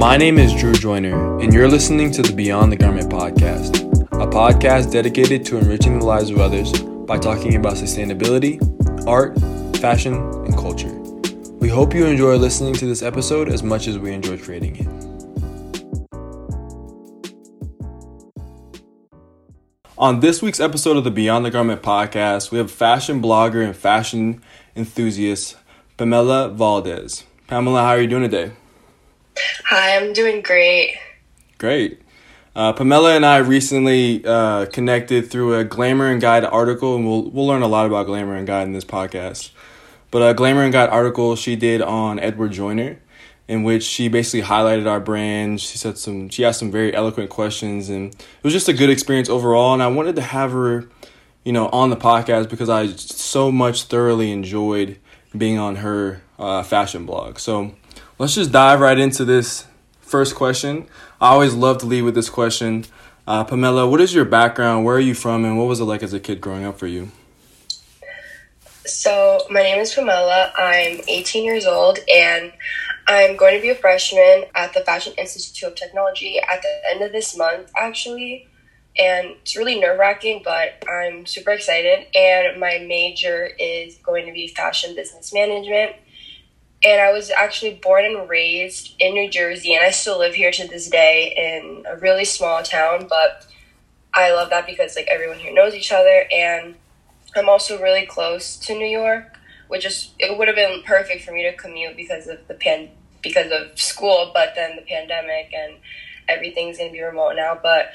My name is Drew Joyner, and you're listening to the Beyond the Garment podcast, a podcast dedicated to enriching the lives of others by talking about sustainability, art, fashion, and culture. We hope you enjoy listening to this episode as much as we enjoy creating it. On this week's episode of the Beyond the Garment podcast, we have fashion blogger and fashion enthusiast Pamela Valdez. Pamela, how are you doing today? Hi, I'm doing great. Great. Uh, Pamela and I recently uh, connected through a Glamour and Guide article, and we'll we'll learn a lot about Glamour and Guide in this podcast. But a Glamour and Guide article she did on Edward Joyner, in which she basically highlighted our brand. She said some, she asked some very eloquent questions, and it was just a good experience overall. And I wanted to have her, you know, on the podcast because I so much thoroughly enjoyed being on her uh, fashion blog. So let's just dive right into this first question. I always love to lead with this question. Uh, Pamela, what is your background? Where are you from? And what was it like as a kid growing up for you? So, my name is Pamela. I'm 18 years old and I'm going to be a freshman at the Fashion Institute of Technology at the end of this month, actually. And it's really nerve wracking, but I'm super excited. And my major is going to be fashion business management and I was actually born and raised in New Jersey, and I still live here to this day in a really small town. But I love that because like everyone here knows each other, and I'm also really close to New York, which is it would have been perfect for me to commute because of the pan because of school, but then the pandemic and everything's gonna be remote now. But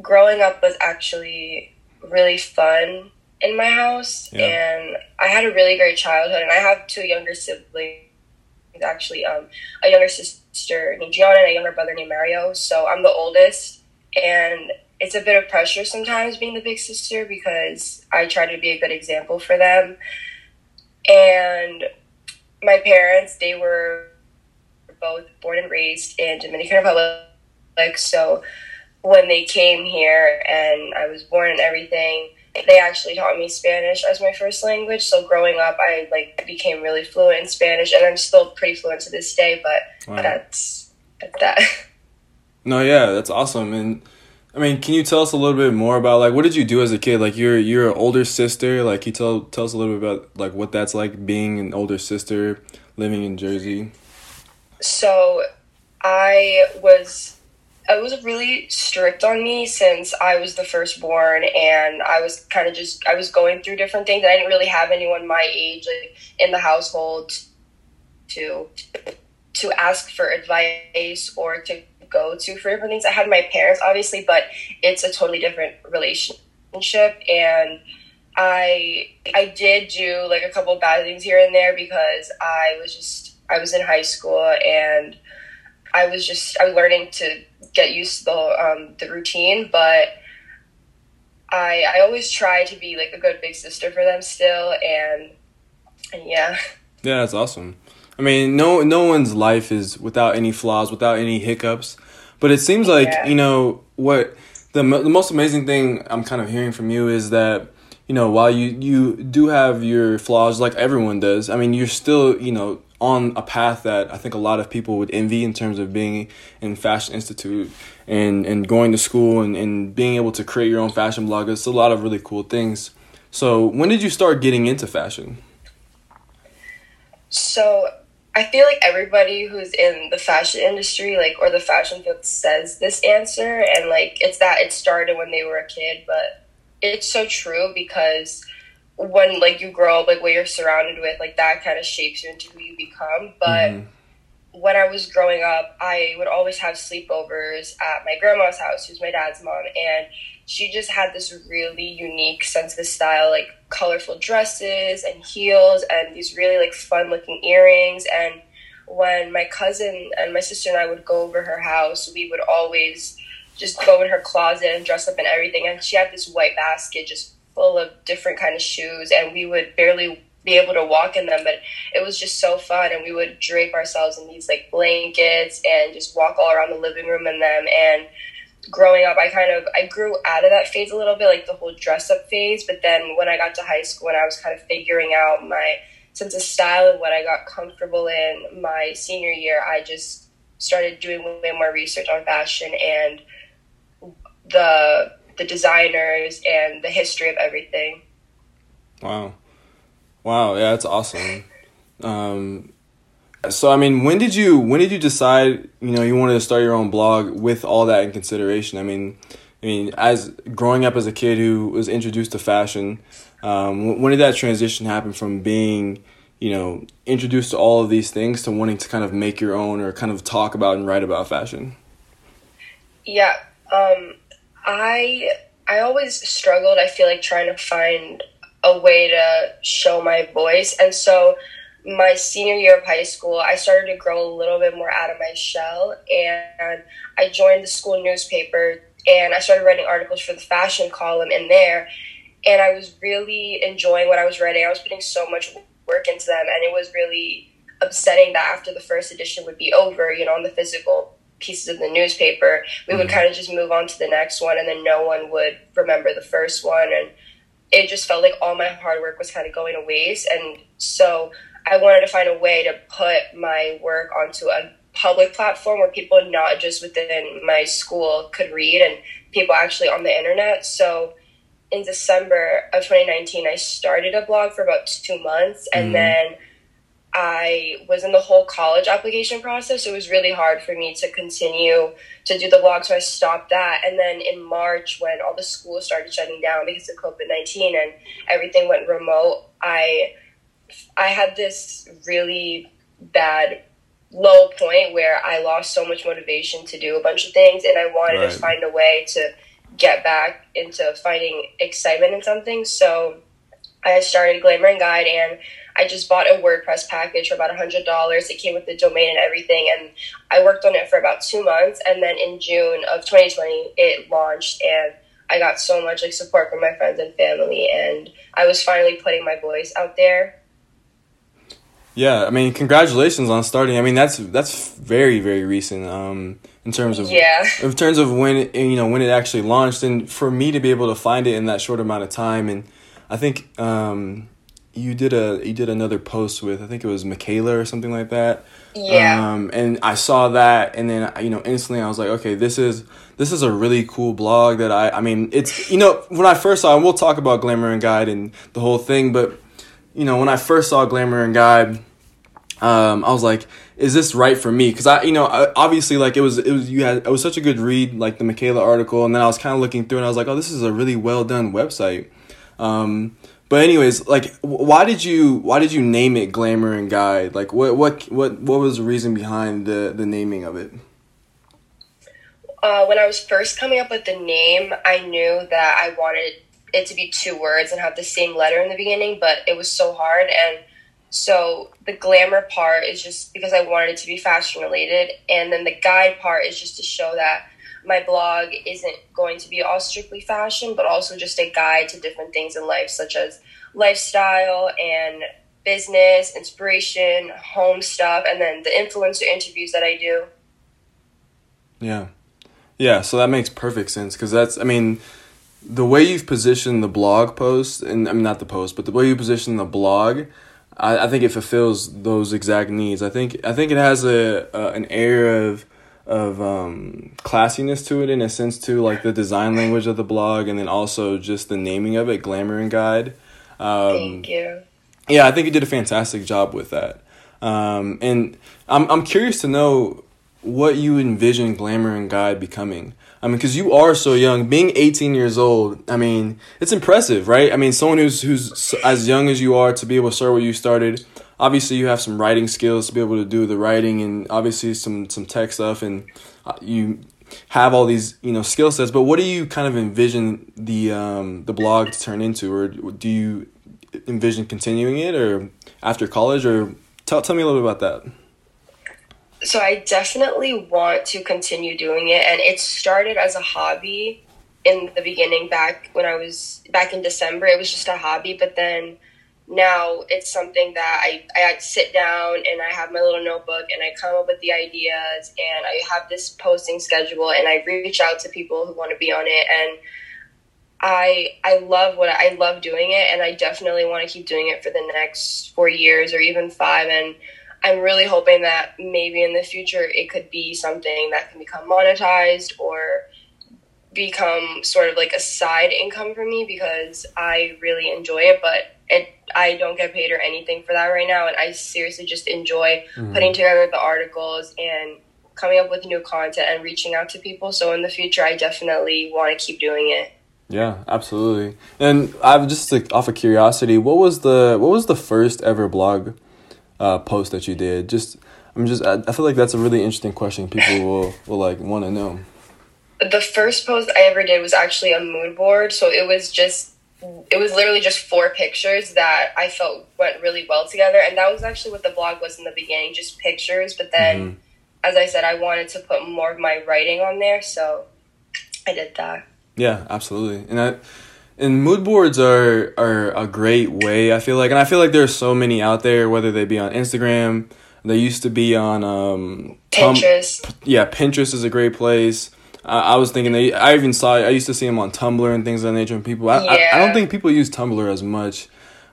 growing up was actually really fun in my house, yeah. and I had a really great childhood, and I have two younger siblings actually um, a younger sister named Gianna and a younger brother named Mario. So I'm the oldest, and it's a bit of pressure sometimes being the big sister because I try to be a good example for them. And my parents, they were both born and raised in Dominican Republic. So when they came here and I was born and everything, they actually taught me Spanish as my first language. So growing up, I like became really fluent in Spanish, and I'm still pretty fluent to this day. But wow. that's, that's that. No, yeah, that's awesome. And I mean, can you tell us a little bit more about like what did you do as a kid? Like you're you're an older sister. Like, can you tell tell us a little bit about like what that's like being an older sister living in Jersey. So, I was it was really strict on me since I was the firstborn and I was kind of just I was going through different things. I didn't really have anyone my age like in the household to to ask for advice or to go to for different things. I had my parents obviously, but it's a totally different relationship and I I did do like a couple bad things here and there because I was just I was in high school and I was just I was learning to get used to the um, the routine, but I I always try to be like a good big sister for them still, and and yeah. Yeah, that's awesome. I mean, no no one's life is without any flaws, without any hiccups, but it seems like yeah. you know what the the most amazing thing I'm kind of hearing from you is that you know while you you do have your flaws like everyone does. I mean, you're still you know on a path that I think a lot of people would envy in terms of being in Fashion Institute and, and going to school and, and being able to create your own fashion blog. It's a lot of really cool things. So, when did you start getting into fashion? So, I feel like everybody who's in the fashion industry, like, or the fashion field says this answer, and like, it's that it started when they were a kid, but it's so true because when like you grow up, like what you're surrounded with, like that kind of shapes you into who you become. But mm-hmm. when I was growing up, I would always have sleepovers at my grandma's house, who's my dad's mom, and she just had this really unique sense of style, like colorful dresses and heels and these really like fun looking earrings. And when my cousin and my sister and I would go over her house, we would always just go in her closet and dress up and everything. And she had this white basket just full of different kind of shoes and we would barely be able to walk in them but it was just so fun and we would drape ourselves in these like blankets and just walk all around the living room in them and growing up i kind of i grew out of that phase a little bit like the whole dress up phase but then when i got to high school and i was kind of figuring out my sense of style and what i got comfortable in my senior year i just started doing way more research on fashion and the the designers and the history of everything. Wow, wow, yeah, that's awesome. Um, so I mean, when did you when did you decide you know you wanted to start your own blog with all that in consideration? I mean, I mean, as growing up as a kid who was introduced to fashion, um, when did that transition happen from being you know introduced to all of these things to wanting to kind of make your own or kind of talk about and write about fashion? Yeah, um, I I always struggled. I feel like trying to find a way to show my voice, and so my senior year of high school, I started to grow a little bit more out of my shell, and I joined the school newspaper, and I started writing articles for the fashion column in there, and I was really enjoying what I was writing. I was putting so much work into them, and it was really upsetting that after the first edition would be over, you know, on the physical pieces of the newspaper, we mm-hmm. would kind of just move on to the next one, and then no one would remember the first one, and it just felt like all my hard work was kind of going to waste, and so I wanted to find a way to put my work onto a public platform where people not just within my school could read and people actually on the internet. So in December of 2019, I started a blog for about two months and mm-hmm. then I was in the whole college application process. So it was really hard for me to continue to do the blog. So I stopped that. And then in March, when all the schools started shutting down because of COVID 19 and everything went remote, I I had this really bad low point where I lost so much motivation to do a bunch of things, and I wanted right. to find a way to get back into finding excitement in something. So I started Glamour and Guide, and I just bought a WordPress package for about a hundred dollars. It came with the domain and everything, and I worked on it for about two months. And then in June of 2020, it launched, and I got so much like support from my friends and family, and I was finally putting my voice out there yeah, I mean, congratulations on starting. I mean, that's that's very very recent. Um, in terms of yeah, in terms of when it, you know when it actually launched, and for me to be able to find it in that short amount of time, and I think um, you did a you did another post with I think it was Michaela or something like that. Yeah. Um, and I saw that, and then you know instantly I was like, okay, this is this is a really cool blog that I I mean it's you know when I first saw, and we'll talk about Glamour and Guide and the whole thing, but you know when I first saw Glamour and Guide um, I was like, is this right for me? Because I, you know, I, obviously, like it was, it was you had, it was such a good read, like the Michaela article, and then I was kind of looking through, and I was like, oh, this is a really well done website. Um, but anyways, like, why did you, why did you name it Glamour and Guide? Like, what, what, what, what was the reason behind the the naming of it? Uh, when I was first coming up with the name, I knew that I wanted it to be two words and have the same letter in the beginning, but it was so hard and so the glamour part is just because I wanted it to be fashion related, and then the guide part is just to show that my blog isn't going to be all strictly fashion, but also just a guide to different things in life, such as lifestyle and business, inspiration, home stuff, and then the influencer interviews that I do. Yeah. Yeah, so that makes perfect sense because that's, I mean, the way you've positioned the blog post, and I mean, not the post, but the way you position the blog I, I think it fulfills those exact needs. I think I think it has a, a an air of of um, classiness to it in a sense too, like the design language of the blog, and then also just the naming of it, Glamour and Guide. Um, Thank you. Yeah, I think you did a fantastic job with that. Um, and I'm I'm curious to know what you envision Glamour and Guide becoming. I mean, because you are so young, being 18 years old. I mean, it's impressive, right? I mean, someone who's who's as young as you are to be able to start where you started. Obviously, you have some writing skills to be able to do the writing, and obviously some some tech stuff, and uh, you have all these you know skill sets. But what do you kind of envision the um, the blog to turn into, or do you envision continuing it, or after college, or tell tell me a little bit about that so I definitely want to continue doing it, and it started as a hobby in the beginning. Back when I was back in December, it was just a hobby, but then now it's something that I, I sit down and I have my little notebook and I come up with the ideas and I have this posting schedule and I reach out to people who want to be on it and I I love what I love doing it and I definitely want to keep doing it for the next four years or even five and I'm really hoping that maybe in the future it could be something that can become monetized or become sort of like a side income for me because I really enjoy it, but it I don't get paid or anything for that right now and I seriously just enjoy mm. putting together the articles and coming up with new content and reaching out to people. So in the future I definitely want to keep doing it. Yeah, absolutely. And I've just like off of curiosity, what was the what was the first ever blog uh, post that you did? Just I'm just I, I feel like that's a really interesting question. People will will like want to know. The first post I ever did was actually a mood board, so it was just it was literally just four pictures that I felt went really well together, and that was actually what the blog was in the beginning, just pictures. But then, mm-hmm. as I said, I wanted to put more of my writing on there, so I did that. Yeah, absolutely, and I and mood boards are are a great way. I feel like, and I feel like there's so many out there, whether they be on Instagram, they used to be on um, Pinterest. Tum- yeah, Pinterest is a great place. I, I was thinking they. I even saw. I used to see him on Tumblr and things of that nature. And people, I, yeah. I, I, don't think people use Tumblr as much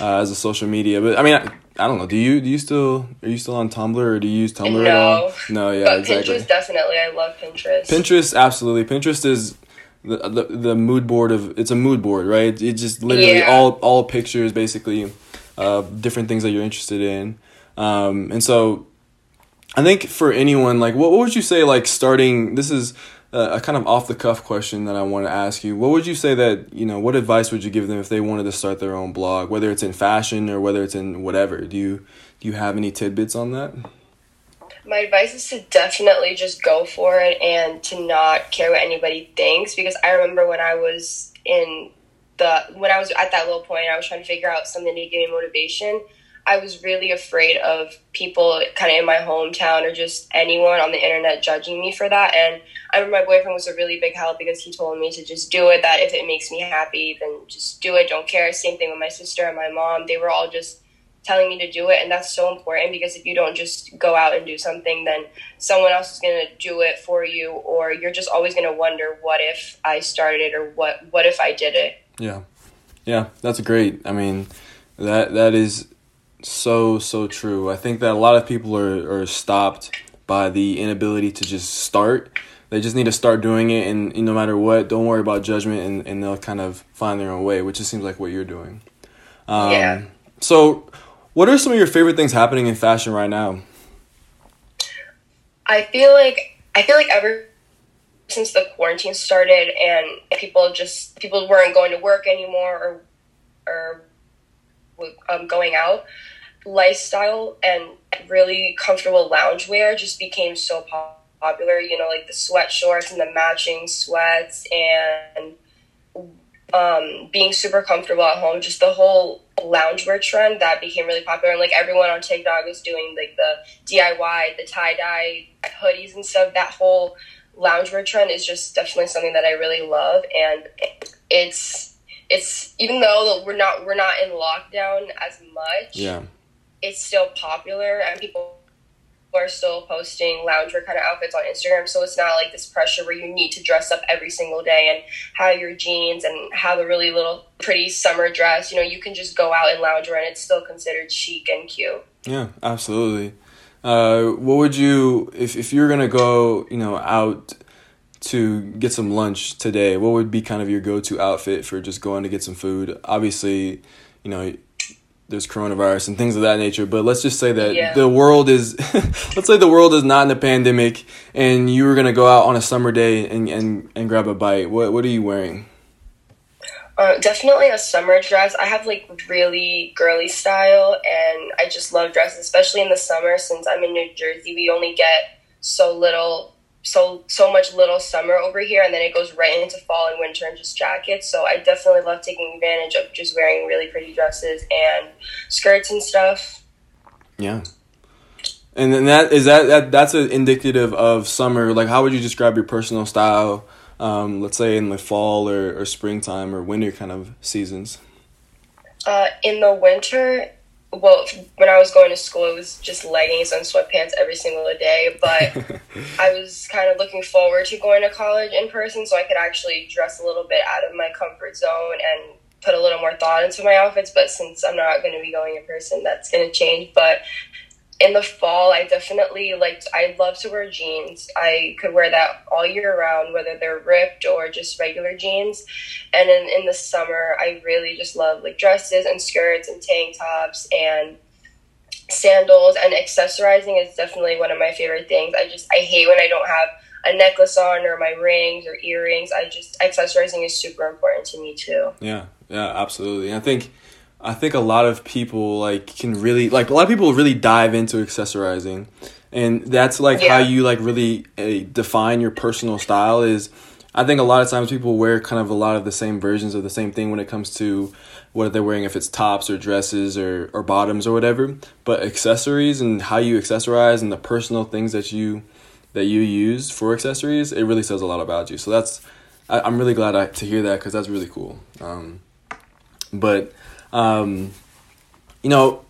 uh, as a social media. But I mean, I, I, don't know. Do you do you still are you still on Tumblr or do you use Tumblr no. at all? No, yeah, but exactly. Pinterest definitely. I love Pinterest. Pinterest absolutely. Pinterest is the, the the mood board of it's a mood board, right? It's just literally yeah. all all pictures basically, uh, different things that you're interested in, um, and so I think for anyone like what, what would you say like starting this is a kind of off the cuff question that I want to ask you. What would you say that, you know, what advice would you give them if they wanted to start their own blog, whether it's in fashion or whether it's in whatever? Do you do you have any tidbits on that? My advice is to definitely just go for it and to not care what anybody thinks because I remember when I was in the when I was at that low point, I was trying to figure out something to give me motivation I was really afraid of people kind of in my hometown or just anyone on the internet judging me for that. And I remember my boyfriend was a really big help because he told me to just do it, that if it makes me happy, then just do it, don't care. Same thing with my sister and my mom. They were all just telling me to do it. And that's so important because if you don't just go out and do something, then someone else is going to do it for you, or you're just always going to wonder, what if I started it or what, what if I did it? Yeah. Yeah, that's great. I mean, that that is so so true. I think that a lot of people are are stopped by the inability to just start. They just need to start doing it, and, and no matter what, don't worry about judgment, and, and they'll kind of find their own way, which just seems like what you're doing. Um, yeah. So, what are some of your favorite things happening in fashion right now? I feel like I feel like ever since the quarantine started and people just people weren't going to work anymore or or um, going out, lifestyle and really comfortable loungewear just became so popular. You know, like the sweat shorts and the matching sweats and um, being super comfortable at home. Just the whole loungewear trend that became really popular. And like everyone on TikTok is doing like the DIY, the tie dye hoodies and stuff. That whole loungewear trend is just definitely something that I really love. And it's it's even though we're not we're not in lockdown as much. Yeah. It's still popular and people are still posting loungewear kind of outfits on Instagram. So it's not like this pressure where you need to dress up every single day and have your jeans and have a really little pretty summer dress. You know, you can just go out in loungewear and it's still considered chic and cute. Yeah, absolutely. Uh, what would you if if you're gonna go, you know, out to get some lunch today, what would be kind of your go to outfit for just going to get some food? Obviously, you know, there's coronavirus and things of that nature, but let's just say that yeah. the world is, let's say the world is not in a pandemic and you were going to go out on a summer day and, and, and grab a bite. What, what are you wearing? Uh, definitely a summer dress. I have like really girly style and I just love dresses, especially in the summer since I'm in New Jersey. We only get so little so so much little summer over here and then it goes right into fall and winter and just jackets. So i definitely love taking advantage of just wearing really pretty dresses and skirts and stuff. Yeah. And then that is that, that that's an indicative of summer. Like how would you describe your personal style um, let's say in the fall or, or springtime or winter kind of seasons? Uh, in the winter well, when I was going to school, it was just leggings and sweatpants every single day. But I was kind of looking forward to going to college in person so I could actually dress a little bit out of my comfort zone and put a little more thought into my outfits. But since I'm not going to be going in person, that's going to change. But in the fall, I definitely like. I love to wear jeans. I could wear that all year round, whether they're ripped or just regular jeans. And in in the summer, I really just love like dresses and skirts and tank tops and sandals and accessorizing is definitely one of my favorite things. I just I hate when I don't have a necklace on or my rings or earrings. I just accessorizing is super important to me too. Yeah, yeah, absolutely. I think I think a lot of people like can really like a lot of people really dive into accessorizing, and that's like yeah. how you like really uh, define your personal style. Is I think a lot of times people wear kind of a lot of the same versions of the same thing when it comes to what they're wearing, if it's tops or dresses or or bottoms or whatever. But accessories and how you accessorize and the personal things that you that you use for accessories, it really says a lot about you. So that's I, am really glad I, to hear that because that's really cool. Um, but um, you know,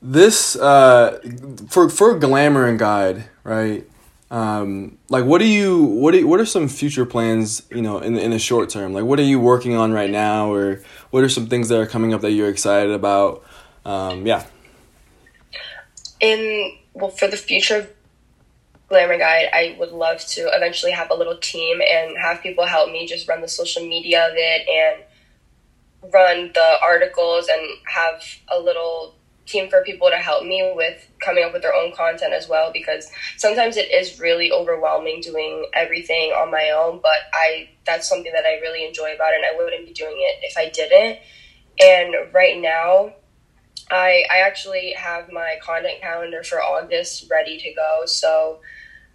this uh, for for glamour and guide, right? Um, like, what do you what do, what are some future plans? You know, in the, in the short term, like what are you working on right now, or what are some things that are coming up that you're excited about? Um, yeah. In well, for the future of Glamour Guide, I would love to eventually have a little team and have people help me just run the social media of it and run the articles and have a little team for people to help me with coming up with their own content as well because sometimes it is really overwhelming doing everything on my own but i that's something that i really enjoy about it and i wouldn't be doing it if i didn't. And right now i i actually have my content calendar for august ready to go. So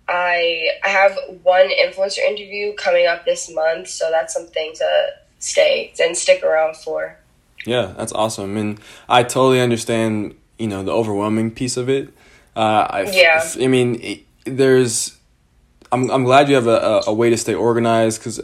i i have one influencer interview coming up this month so that's something to stay and stick around for. Yeah, that's awesome, and I totally understand. You know the overwhelming piece of it. Uh, I, yeah. I mean, it, there's. I'm I'm glad you have a, a, way to stay organized because,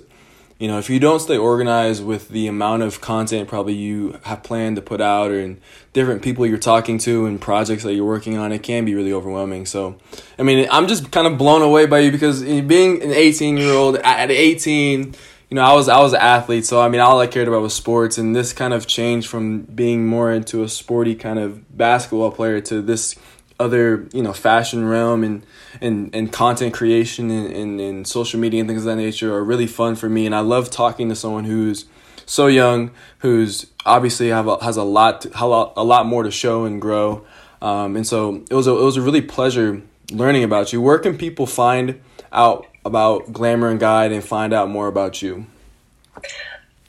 you know, if you don't stay organized with the amount of content probably you have planned to put out or different people you're talking to and projects that you're working on, it can be really overwhelming. So, I mean, I'm just kind of blown away by you because being an 18 year old at 18 you know, I was I was an athlete, so I mean, all I cared about was sports, and this kind of changed from being more into a sporty kind of basketball player to this other you know fashion realm and and, and content creation and, and, and social media and things of that nature are really fun for me and i love talking to someone who's so young who's obviously have a, has a lot to, a lot more to show and grow um, and so it was a, it was a really pleasure learning about you. Where can people find out about Glamour and Guide and find out more about you?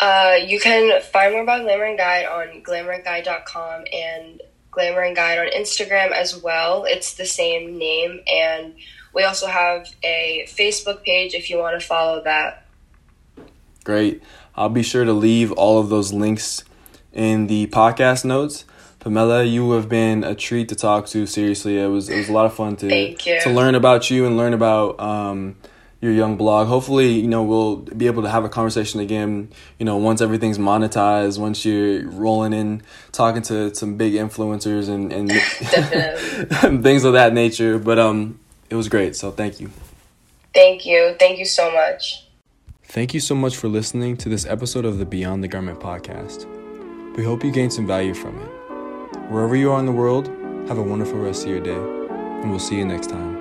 Uh, you can find more about Glamour and Guide on glamourandguide.com and Glamour and Guide on Instagram as well. It's the same name. And we also have a Facebook page if you want to follow that. Great. I'll be sure to leave all of those links in the podcast notes. Pamela, you have been a treat to talk to. Seriously, it was it was a lot of fun to to learn about you and learn about um, your young blog. Hopefully, you know, we'll be able to have a conversation again, you know, once everything's monetized, once you're rolling in, talking to some big influencers and, and things of that nature. But um it was great, so thank you. Thank you. Thank you so much. Thank you so much for listening to this episode of the Beyond the Garment podcast. We hope you gained some value from it. Wherever you are in the world, have a wonderful rest of your day, and we'll see you next time.